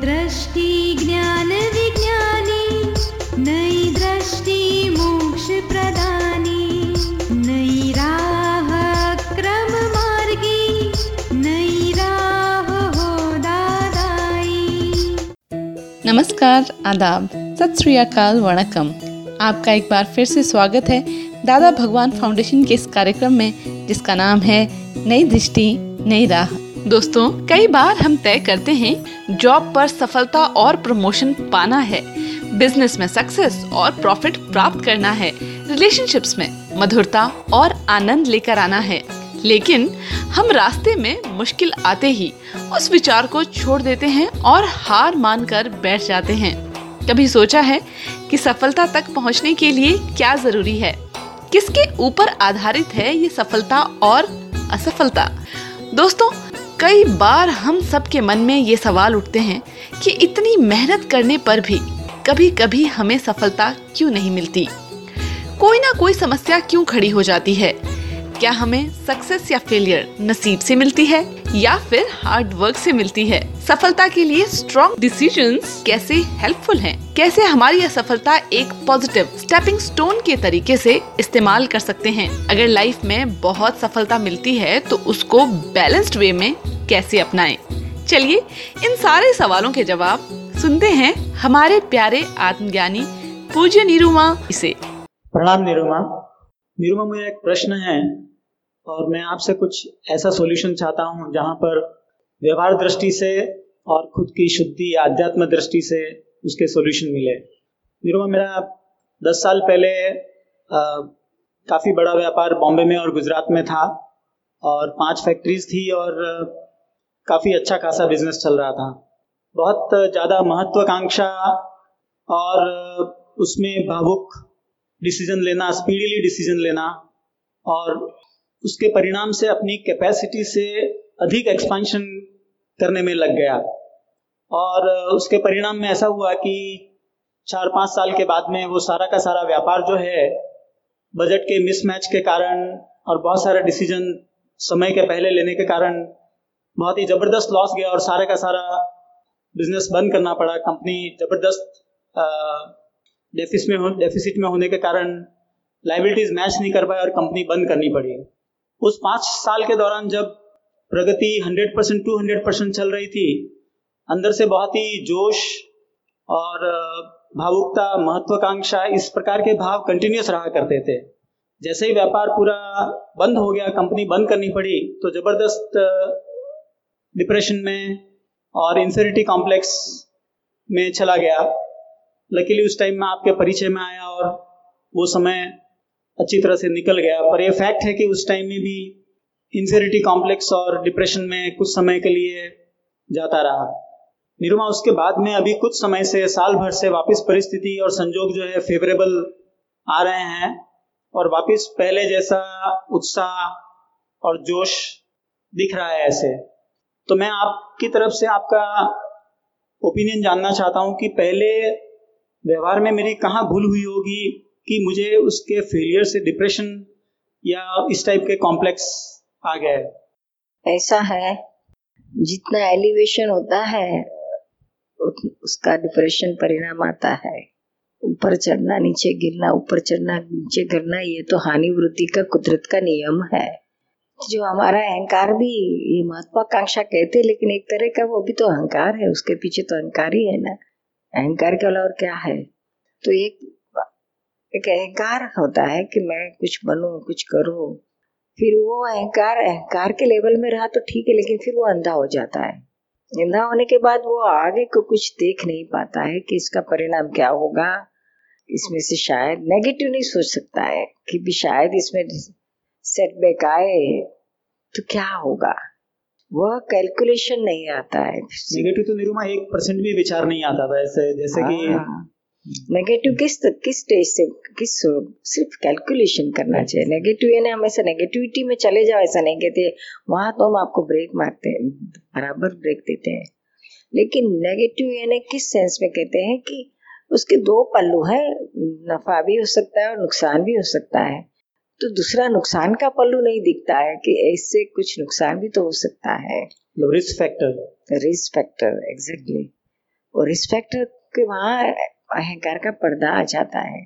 दृष्टि ज्ञान विज्ञानी नई दृष्टि मोक्ष प्रदानी नई राह क्रम मार्गी नई राह हो दादाई नमस्कार, आदाब। सत श्री अकाल वणकम। आपका एक बार फिर से स्वागत है दादा भगवान फाउंडेशन के इस कार्यक्रम में, जिसका नाम है नई दृष्टि, नई राह। दोस्तों, कई बार हम तय करते हैं जॉब पर सफलता और प्रमोशन पाना है। बिज़नेस में सक्सेस और प्रॉफिट प्राप्त करना है। रिलेशनशिप्स में मधुरता और आनंद लेकर आना है। लेकिन हम रास्ते में मुश्किल आते ही उस विचार को छोड़ देते हैं और हार मानकर बैठ जाते हैं। कभी सोचा है कि सफलता तक पहुँचने के लिए क्या ज़रूरी है? किसके ऊपर आधारित है ये सफलता और असफलता? दोस्तों कई बार हम सबके मन में ये सवाल उठते हैं कि इतनी मेहनत करने पर भी कभी कभी हमें सफलता क्यों नहीं मिलती? कोई ना कोई समस्या क्यों खड़ी हो जाती है? क्या हमें सक्सेस या फेलियर नसीब से मिलती है या फिर हार्ड वर्क से मिलती है? सफलता के लिए स्ट्रॉन्ग डिसीजंस कैसे हेल्पफुल हैं? कैसे हमारी असफलता एक पॉजिटिव स्टेपिंग स्टोन के तरीके से इस्तेमाल कर सकते हैं? अगर लाइफ में बहुत सफलता मिलती है तो उसको बैलेंस्ड वे में कैसे अपनाएँ? चलिए, इन सारे सवालों के जवाब सुनते हैं हमारे प्यारे आत्मज्ञानी पूज्य निरुमा से प्रणाम निरुमा। निरुमा मेरा एक प्रश्न है। और मैं आपसे कुछ ऐसा सॉल्यूशन चाहता हूँ जहाँ पर व्यवहार दृष्टि से और खुद की शुद्धि, आध्यात्म दृष्टि से उसके सॉल्यूशन मिले। निरुमा, मेरा दस साल पहले काफ़ी बड़ा व्यापार बॉम्बे में और गुजरात में था और पाँच फैक्ट्रीज थी और काफ़ी अच्छा खासा बिज़नेस चल रहा था। बहुत ज़्यादा महत्वाकांक्षा और उसमें भावुक डिसीज़न लेना स्पीडीली डिसीज़न लेना और उसके परिणाम से अपनी कैपेसिटी से अधिक एक्सपेंशन करने में लग गया। और उसके परिणाम में ऐसा हुआ कि चार पाँच साल के बाद में वो सारा का सारा व्यापार जो है बजट के मिसमैच के कारण और बहुत सारे डिसीज़न समय के पहले लेने के कारण बहुत ही ज़बरदस्त लॉस गया और सारे का सारा बिज़नेस बंद करना पड़ा। कंपनी ज़बरदस्त डेफिस में डेफिसिट में होने के कारण लाइबिलिटीज मैच नहीं कर पाए और कंपनी बंद करनी पड़ी। उस पाँच साल के दौरान जब प्रगति 100 परसेंट, टू हंड्रेड परसेंट चल रही थी, अंदर से बहुत ही जोश और भावुकता, महत्वाकांक्षा, इस प्रकार के भाव कंटिन्यूस रहा करते थे। जैसे ही व्यापार पूरा बंद हो गया, कंपनी बंद करनी पड़ी तो ज़बरदस्त डिप्रेशन में और इंफेरिटी कॉम्प्लेक्स में चला गया। लकीली उस टाइम में आपके परिचय में आया और वो समय अच्छी तरह से निकल गया। पर यह फैक्ट है कि उस टाइम में भी इंफेरिटी कॉम्प्लेक्स और डिप्रेशन में कुछ समय के लिए जाता रहा। निरुमा, उसके बाद में अभी कुछ समय से, साल भर से वापस परिस्थिति और संजोग जो है फेवरेबल आ रहे हैं और वापस पहले जैसा उत्साह और जोश दिख रहा है ऐसे। तो मैं आपकी तरफ़ से आपका ओपिनियन जानना चाहता हूँ कि पहले व्यवहार में मेरी कहाँ भूल हुई होगी? कि मुझे उसके फेलियर से डिप्रेशन या इस टाइप के कॉम्प्लेक्स आ गए ऐसा है, जितना एलिवेशन होता है उसका डिप्रेशन परिणाम आता है। ऊपर चढ़ना, नीचे गिरना, ऊपर चढ़ना, नीचे गिरना, ये तो हानि वृद्धि का, कुदरत का नियम है। जो हमारा अहंकार भी, ये महत्वाकांक्षा कहते हैं, लेकिन एक तरह का वो भी तो अहंकार है, उसके पीछे तो अहंकार ही है ना। अहंकार के अलावा और क्या है? तो एक एक अहंकार होता है कि मैं कुछ बनू कुछ करूँ। फिर वो अहंकार अहंकार के लेवल में रहा तो ठीक है लेकिन फिर वो अंधा हो जाता है। अंधा होने के बाद वो आगे को कुछ देख नहीं पाता है कि इसका परिणाम क्या होगा। इसमें से शायद नेगेटिव नहीं सोच सकता है कि भी शायद इसमें सेटबैक आए तो क्या होगा? वह कैलकुलेशन नहीं आता है। नेगेटिव तो निरुमा एक परसेंट भी विचार नहीं आता था ऐसे जैसे कि नेगेटिव। किस किस स्टेज से किस सिर्फ़ कैलकुलेशन करना चाहिए। नेगेटिव यानी हमेशा नेगेटिविटी में चले जाओ ऐसा नहीं कहते वहाँ तो हम आपको ब्रेक मारते हैं बराबर ब्रेक देते हैं। लेकिन नेगेटिव यानी किस सेंस में कहते हैं कि उसके दो पल्लू है नफा भी हो सकता है और नुकसान भी हो सकता है। तो दूसरा नुकसान का पल्लू नहीं दिखता है कि इससे कुछ नुकसान भी तो हो सकता है। Risk factor risk factor exactly वो रिस्पेक्ट के वहाँ अहंकार का पर्दा आ जाता है।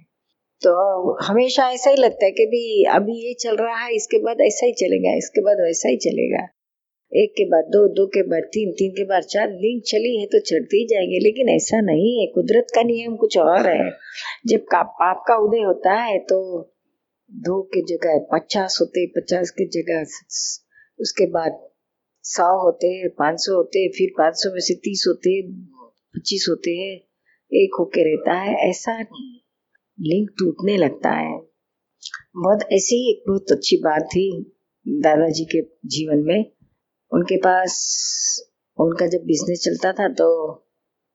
तो हमेशा ऐसा ही लगता है कि भी अभी ये चल रहा है, इसके बाद ऐसा ही चलेगा, इसके बाद वैसा ही चलेगा। एक के बाद दो दो के बाद तीन तीन के बाद चार लिंक चली है तो चढ़ते ही जाएँगे, लेकिन ऐसा नहीं है, कुदरत का नियम कुछ और है। जब का, पाप का उदय होता है तो दो के जगह पचास होते, पचास के जगह उसके बाद सौ होते, पाँच सौ होते, फिर पाँच सौ में से तीस होते, पच्चीस होते हैं। एक होके रहता है, ऐसा नहीं। लिंक टूटने लगता है। बहुत ऐसी ही एक बहुत अच्छी बात थी दादाजी के जीवन में। उनके पास, उनका जब बिज़नेस चलता था तो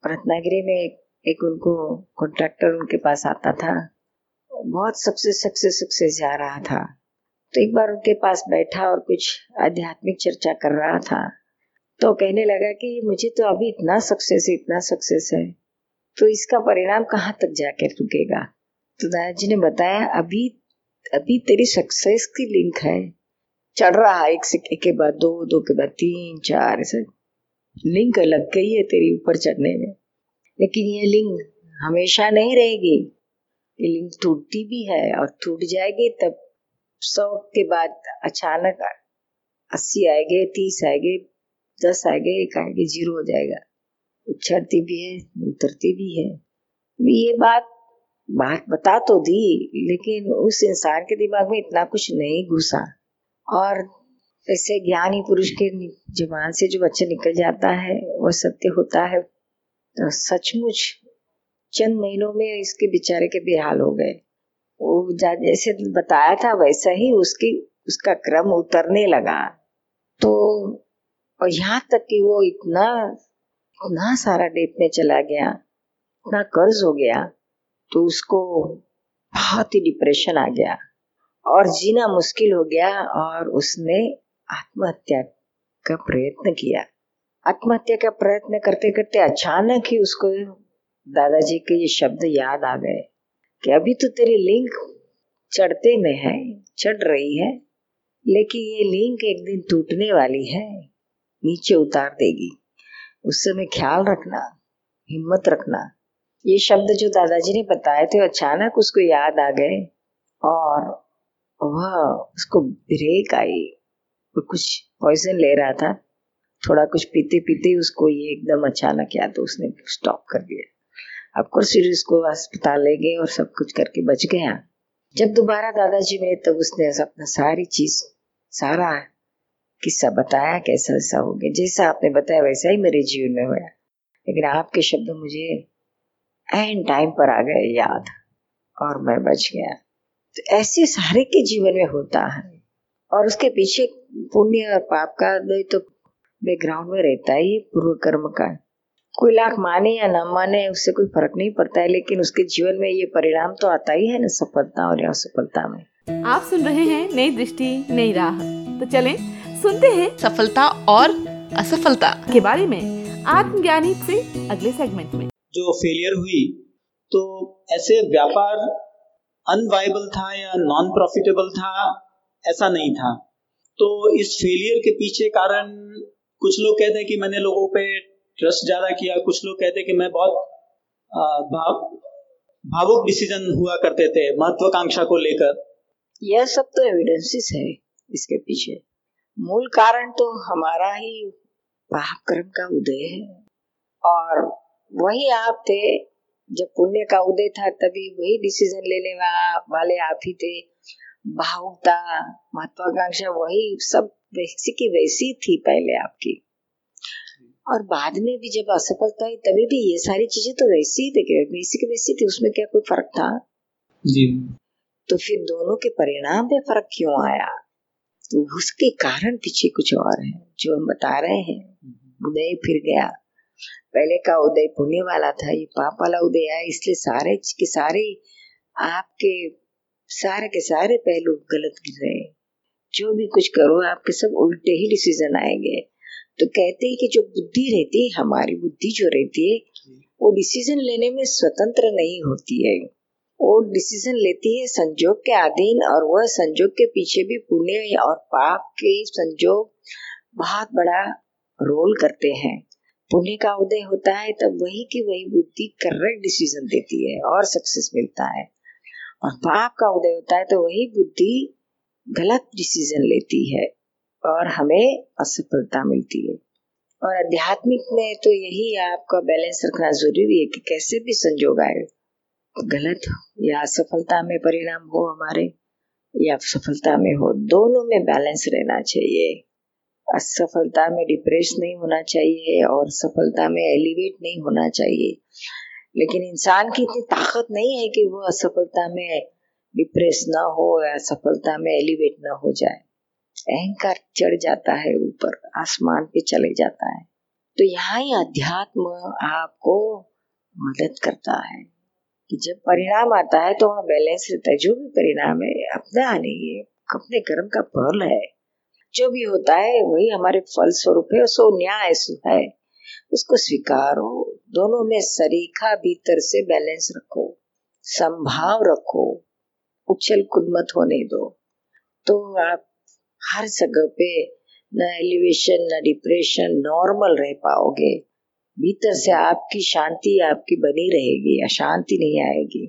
रत्नागिरी में एक उनको कॉन्ट्रैक्टर उनके पास आता था। बहुत सक्सेस सक्सेस सक्सेस जा रहा था। तो एक बार उनके पास बैठा और कुछ आध्यात्मिक चर्चा कर रहा था। तो कहने लगा कि मुझे तो अभी इतना सक्सेस है, इतना सक्सेस है। तो इसका परिणाम कहाँ तक जाकर रुकेगा? तो दादाजी ने बताया, अभी अभी तेरी सक्सेस की लिंक है। चढ़ रहा है, एक सिक्के के बाद दो दो के बाद तीन, चार, ऐसे। लिंक लग गई है तेरी ऊपर चढ़ने में। लेकिन ये लिंक हमेशा नहीं रहेगी। ये लिंक टूटती भी है और टूट जाएगी तब सौ के बाद अचानक अस्सी आएँगे, तीस आएँगे, दस आएँगे, एक आएँगे, ज़ीरो हो जाएगा। उछड़ती भी है, उतरती भी है। ये बात बात बता तो दी, लेकिन उस इंसान के दिमाग में इतना कुछ नहीं घुसा। और ऐसे ज्ञानी पुरुष के ज़ुबान से जो बच्चा निकल जाता है, वो सत्य होता है तो सचमुच चंद महीनों में इसके बेचारे के बेहाल हो गए। वो जैसे बताया था, वैसा ही उसकी, उसका क्रम उतरने लगा। तो और यहाँ तक कि वो इतना इतना सारा डेट में चला गया इतना कर्ज हो गया तो उसको बहुत ही डिप्रेशन आ गया और जीना मुश्किल हो गया और उसने आत्महत्या का प्रयत्न किया। आत्महत्या का प्रयत्न करते करते अचानक ही उसको दादाजी के ये शब्द याद आ गए कि अभी तो तेरी लिंक चढ़ते में है, चढ़ रही है, लेकिन ये लिंक एक दिन टूटने वाली है, नीचे उतार देगी। उस समय ख्याल रखना, हिम्मत रखना। ये शब्द जो दादाजी ने बताए थे, अचानक उसको याद आ गए और वह उसको ब्रेक आई। वो कुछ पॉइजन ले रहा था। थोड़ा कुछ पीते पीते उसको ये एकदम अचानक याद तो उसने स्टॉप कर दिया। अब कुछ फिर उसको अस्पताल ले गए और सब कुछ करके बच गया। जब दोबारा दादाजी मिले, तब उसने अपना सारी चीज़, सारा किस्सा बताया, कैसा ऐसा हो गया। जैसा आपने बताया, वैसा ही मेरे जीवन में हुआ। लेकिन आपके शब्द मुझे एन टाइम पर आ गए, याद। और मैं बच गया। तो ऐसे सारे के जीवन में होता है। और उसके पीछे पुण्य और पाप का तो बैकग्राउंड में रहता ही, पूर्व कर्म का। कोई लाख माने या न माने, उससे कोई फ़र्क नहीं पड़ता है, लेकिन उसके जीवन में ये परिणाम तो आता ही है ना, सफलता और असफलता में। आप सुन रहे हैं नई दृष्टि, नई राह। तो चलें सुनते हैं सफलता और असफलता के बारे में आत्मज्ञानी से अगले सेगमेंट में। जो फेलियर हुई तो ऐसे व्यापार अनवाइबल था या नॉन प्रॉफिटेबल था ऐसा नहीं था। तो इस फेलियर के पीछे कारण कुछ लोग कहते हैं कि मैंने लोगों पे ट्रस्ट ज़्यादा किया कुछ लोग कहते हैं कि मैं बहुत भाव भावुक डिसीज़न हुआ करते थे महत्वाकांक्षा को लेकर। यह सब तो एविडेंसेस है इसके पीछे। मूल कारण तो हमारा ही पाप कर्म का उदय है। और वही आप थे जब पुण्य का उदय था तभी वही डिसीज़न लेने वाले आप ही थे। भावुकता महत्वाकांक्षा वही सब वैसी की वैसी थी पहले आपकी। और बाद में भी जब असफलता हुई तभी भी ये सारी चीज़ें तो वैसी ही थे वैसी की वैसी थी उसमें क्या कोई फ़र्क था? जी। तो फिर दोनों के परिणाम में फ़र्क क्यों आया? तो उसके कारण पीछे कुछ और है जो हम बता रहे हैं। उदय फिर गया। पहले का उदय पुण्य वाला था ये पाप वाला उदय आया इसलिए सारे के सारे आपके सारे के सारे पहलू गलत गिर रहे जो भी कुछ करो आपके सब उल्टे ही डिसीज़न आएँगे तो कहते हैं कि जो बुद्धि रहती है हमारी बुद्धि जो रहती है वो डिसीज़न लेने में स्वतंत्र नहीं होती है। वो डिसीज़न लेती है संजोग के अधीन और वह संजोग के पीछे भी पुण्य और पाप के संजोग बहुत बड़ा रोल करते हैं। पुण्य का उदय होता है तब वही की वही बुद्धि करेक्ट डिसीज़न देती है और सक्सेस मिलता है। और पाप का उदय होता है तो वही बुद्धि गलत डिसीज़न लेती है और हमें असफलता मिलती है। और आध्यात्मिक में तो यही आपका बैलेंस रखना ज़रूरी है कि कैसे भी संजोग आए। गलत हो या असफलता में परिणाम हो हमारे, या सफलता में हो, दोनों में बैलेंस रहना चाहिए। असफलता में डिप्रेस नहीं होना चाहिए और सफलता में एलिवेट नहीं होना चाहिए। लेकिन इंसान की इतनी ताकत नहीं है कि वो असफलता में डिप्रेस ना हो या सफलता में एलिवेट ना हो जाए। अहंकार चढ़ जाता है ऊपर, आसमान पे चले जाता है। तो यहाँ ही अध्यात्म आपको मदद करता है। कि जब परिणाम आता है तो वहाँ बैलेंस रहता है। जो भी परिणाम है, अपना नहीं है। अपने कर्म का फल है। जो भी होता है, वही हमारे फल स्वरूप है सो न्याय है। उसको स्वीकारो। दोनों में सरीखा भीतर से बैलेंस रखो। संभाव रखो। उछल कूद मत होने दो। तो आप हर जगह पे न एलिवेशन, न डिप्रेशन, नॉर्मल रह पाओगे। भीतर से आपकी शांति आपकी बनी रहेगी अशांति नहीं आएगी।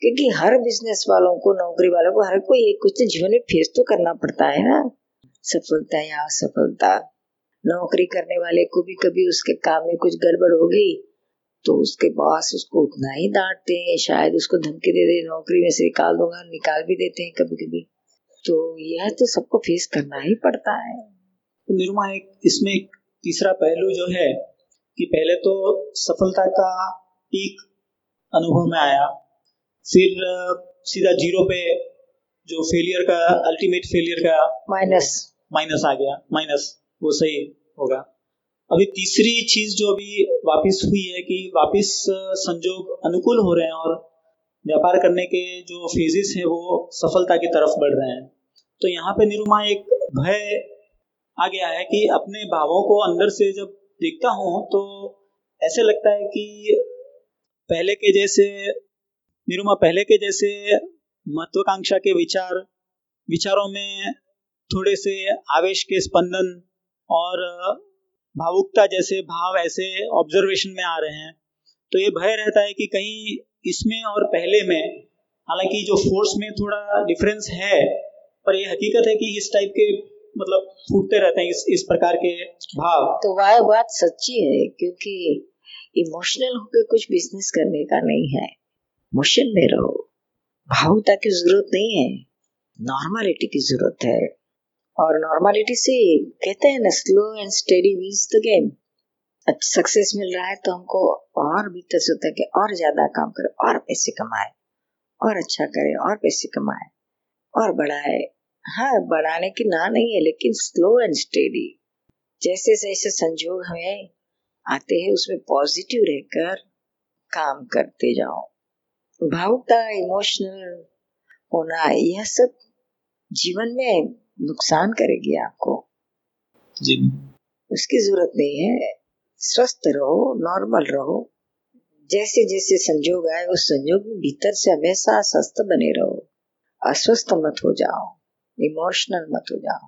क्योंकि हर बिज़नेस वालों को, नौकरी वालों को, हर कोई एक कुछ जीवन में फेस तो करना पड़ता है ना। सफलता या असफलता। नौकरी करने वाले को भी कभी उसके काम में कुछ गड़बड़ हो गई तो उसके बॉस उसको उतना ही डांटते हैं। शायद उसको धमकी दे दे, नौकरी में से निकाल दूँगा, निकाल भी देते हैं कभी कभी तो यह तो सबको फेस करना ही पड़ता है। तो निरुमा एक, इसमें एक तीसरा पहलू जो है कि पहले तो सफलता का पीक अनुभव में आया फिर सीधा ज़ीरो पे जो फेलियर का अल्टीमेट फेलियर का माइनस माइनस आ गया माइनस वो सही होगा। अभी तीसरी चीज़ जो अभी वापस हुई है कि वापस संजोग अनुकूल हो रहे हैं और व्यापार करने के जो फेजेस हैं वो सफलता की तरफ़ बढ़ रहे हैं। तो यहाँ पे निरुमा एक भय आ गया है कि अपने भावों को अंदर से जब देखता हूँ तो ऐसे लगता है कि पहले के जैसे, निरुमा, पहले के जैसे महत्वाकांक्षा के विचार, विचारों में थोड़े से आवेश के स्पंदन और भावुकता जैसे भाव ऐसे ऑब्जर्वेशन में आ रहे हैं। तो ये भय रहता है कि कहीं इसमें और पहले में, हालाँकि जो फोर्स में थोड़ा डिफरेंस है, पर ये हकीकत है कि इस टाइप के मतलब फूटते रहते हैं इस इस प्रकार के भाव। तो वह बात सच्ची है, क्योंकि इमोशनल होकर कुछ बिज़नेस करने का नहीं है। मोशन में रहो। भावुकता की ज़रूरत नहीं है। नॉर्मलिटी की ज़रूरत है। और नॉर्मलिटी से कहते हैं ना slow and steady wins the game success मिल रहा है तो हमको और भीतर से होता है कि और ज़्यादा काम करे, और पैसे कमाए, और अच्छा करे, और पैसे कमाए, और बढ़ाए। हाँ बढ़ाने की ना नहीं है लेकिन स्लो एंड स्टेडी जैसे जैसे संजोग हमें आते हैं उसमें पॉजिटिव रहकर काम करते जाओ। भावुकता इमोशनल होना यह सब जीवन में नुकसान करेगी आपको। जी उसकी ज़रूरत नहीं है। स्वस्थ रहो नॉर्मल रहो। जैसे जैसे संजोग आए उस संजोग में भीतर से हमेशा स्वस्थ बने रहो। अस्वस्थ मत हो जाओ। इमोशनल मत हो जाओ।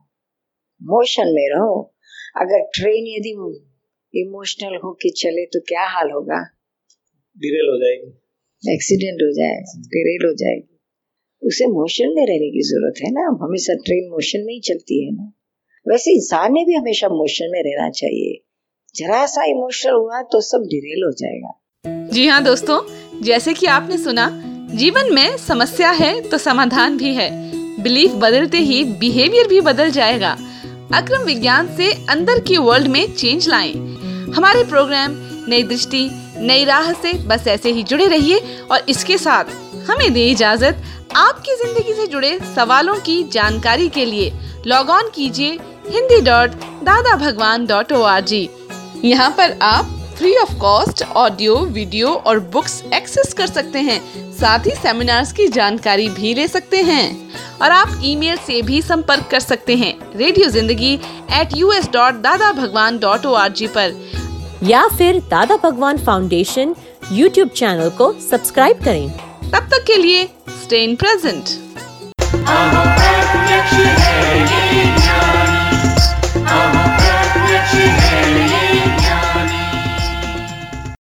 मोशन में रहो। अगर ट्रेन यदि इमोशनल होके चले तो क्या हाल होगा? डिरेल हो जाएगी। एक्सीडेंट हो जाएगा डिरेल हो जाएगी। उसे मोशन में रहने की ज़रूरत है ना। हमेशा ट्रेन मोशन में ही चलती है ना। वैसे इंसान ने भी हमेशा मोशन में रहना चाहिए। जरा सा इमोशनल हुआ तो सब डिरेल हो जाएगा। जी हाँ दोस्तों जैसे कि आपने सुना जीवन में समस्या है तो समाधान भी है। बिलीफ बदलते ही बिहेवियर भी बदल जाएगा अक्रम विज्ञान से अंदर की वर्ल्ड में चेंज लाएँ। हमारे प्रोग्राम नई दृष्टि, नई राह से बस ऐसे ही जुड़े रहिए और इसके साथ हमें दे इजाज़त आपकी ज़िंदगी से जुड़े सवालों की जानकारी के लिए लॉग ऑन कीजिए हिंदी डॉट दादा भगवान डॉट ओ आर जी यहाँ पर आप free of cost audio video और बुक्स एक्सेस कर सकते हैं। साथ ही सेमिनार्स की जानकारी भी ले सकते हैं। और आप ईमेल से भी संपर्क कर सकते हैं। रेडियो ज़िंदगी एट यू एस डॉट दादा भगवान डॉट ओ आर जी पर। या फिर Dada Bhagwan foundation YouTube channel को सब्सक्राइब करें। तब तक के लिए stay in present.